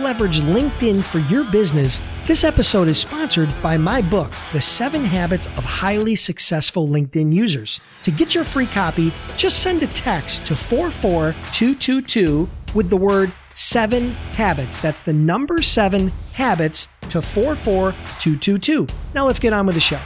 leverage LinkedIn for your business, this episode is sponsored by my book, The Seven Habits of Highly Successful LinkedIn Users. To get your free copy, just send a text to 44222 with the word seven habits. That's the number seven habits to 44222. Now let's get on with the show.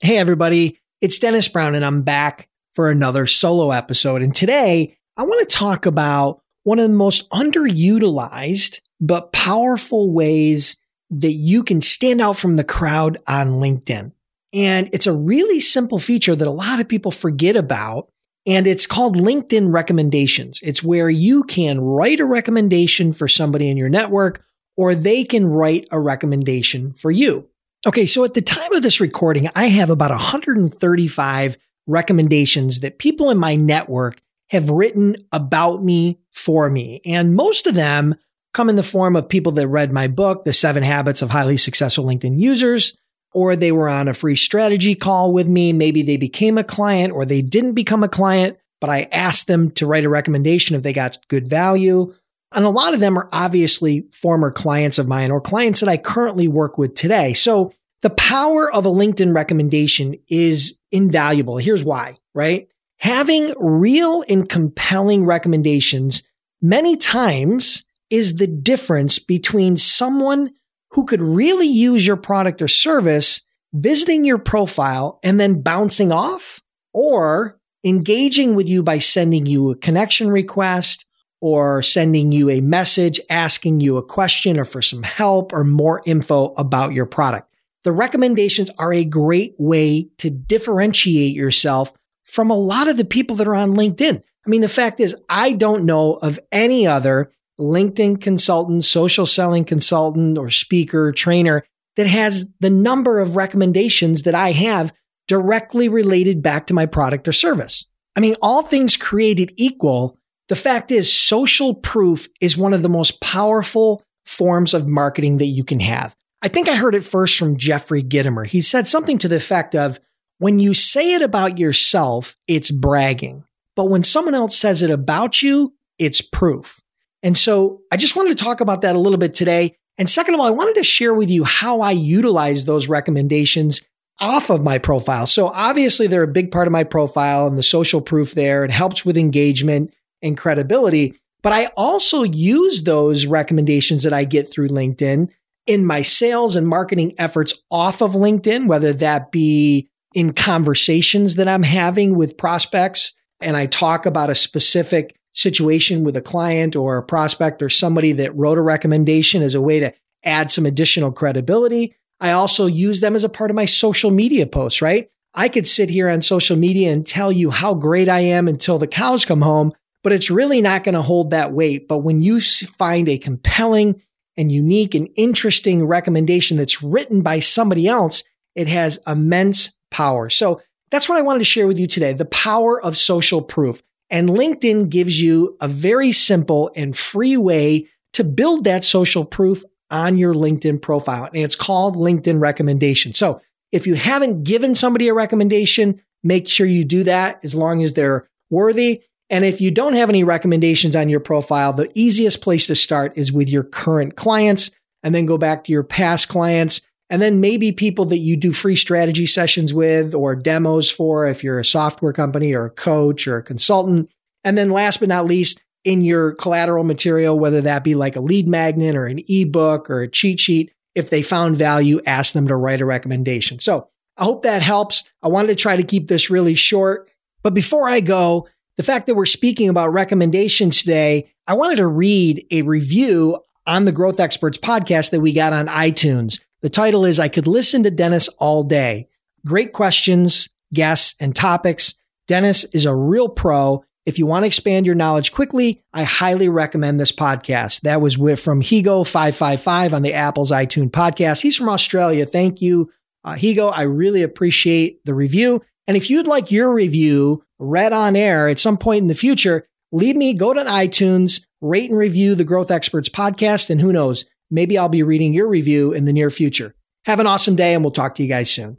Hey, everybody. It's Dennis Brown, and I'm back for another solo episode. And today, I want to talk about one of the most underutilized but powerful ways that you can stand out from the crowd on LinkedIn. And it's a really simple feature that a lot of people forget about. And it's called LinkedIn recommendations. It's where you can write a recommendation for somebody in your network, or they can write a recommendation for you. Okay, so at the time of this recording, I have about 135 recommendations that people in my network have written about me for me. And most of them come in the form of people that read my book, The Seven Habits of Highly Successful LinkedIn Users, or they were on a free strategy call with me. Maybe they became a client or they didn't become a client, but I asked them to write a recommendation if they got good value. And a lot of them are obviously former clients of mine or clients that I currently work with today. So the power of a LinkedIn recommendation is invaluable. Here's why, right? Having real and compelling recommendations many times is the difference between someone who could really use your product or service visiting your profile and then bouncing off or engaging with you by sending you a connection request or sending you a message asking you a question or for some help or more info about your product. The recommendations are a great way to differentiate yourself from a lot of the people that are on LinkedIn. I mean, the fact is, I don't know of any other LinkedIn consultant, social selling consultant, or speaker, trainer that has the number of recommendations that I have directly related back to my product or service. I mean, all things created equal, the fact is, social proof is one of the most powerful forms of marketing that you can have. I think I heard it first from Jeffrey Gitomer. He said something to the effect of, when you say it about yourself, it's bragging. But when someone else says it about you, it's proof. And so I just wanted to talk about that a little bit today. And second of all, I wanted to share with you how I utilize those recommendations off of my profile. So obviously they're a big part of my profile and the social proof there. It helps with engagement and credibility. But I also use those recommendations that I get through LinkedIn in my sales and marketing efforts off of LinkedIn, whether that be in conversations that I'm having with prospects and I talk about a specific situation with a client or a prospect or somebody that wrote a recommendation as a way to add some additional credibility. I also use them as a part of my social media posts, right? I could sit here on social media and tell you how great I am until the cows come home, but it's really not going to hold that weight. But when you find a compelling and unique and interesting recommendation that's written by somebody else, it has immense power. So that's what I wanted to share with you today the power of social proof. And LinkedIn gives you a very simple and free way to build that social proof on your LinkedIn profile. And it's called LinkedIn recommendation. So if you haven't given somebody a recommendation, make sure you do that as long as they're worthy. And if you don't have any recommendations on your profile, the easiest place to start is with your current clients and then go back to your past clients and then maybe people that you do free strategy sessions with or demos for if you're a software company or a coach or a consultant. And then last but not least, in your collateral material, whether that be like a lead magnet or an ebook or a cheat sheet, if they found value, ask them to write a recommendation. So I hope that helps. I wanted to try to keep this really short. But before I go, the fact that we're speaking about recommendations today, I wanted to read a review on the Growth Experts podcast that we got on iTunes. The title is I Could Listen to Dennis All Day. Great questions, guests, and topics. Dennis is a real pro. If you want to expand your knowledge quickly, I highly recommend this podcast. That was with, from Higo555 on the Apple's iTunes podcast. He's from Australia. Thank you, uh, Higo. I really appreciate the review. And if you'd like your review read on air at some point in the future, leave me, go to iTunes, rate and review the Growth Experts podcast. And who knows, maybe I'll be reading your review in the near future. Have an awesome day, and we'll talk to you guys soon.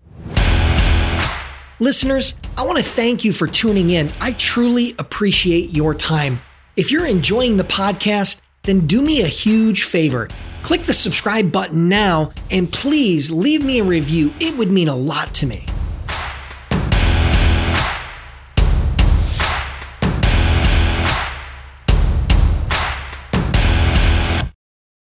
Listeners, I want to thank you for tuning in. I truly appreciate your time. If you're enjoying the podcast, then do me a huge favor. Click the subscribe button now and please leave me a review. It would mean a lot to me.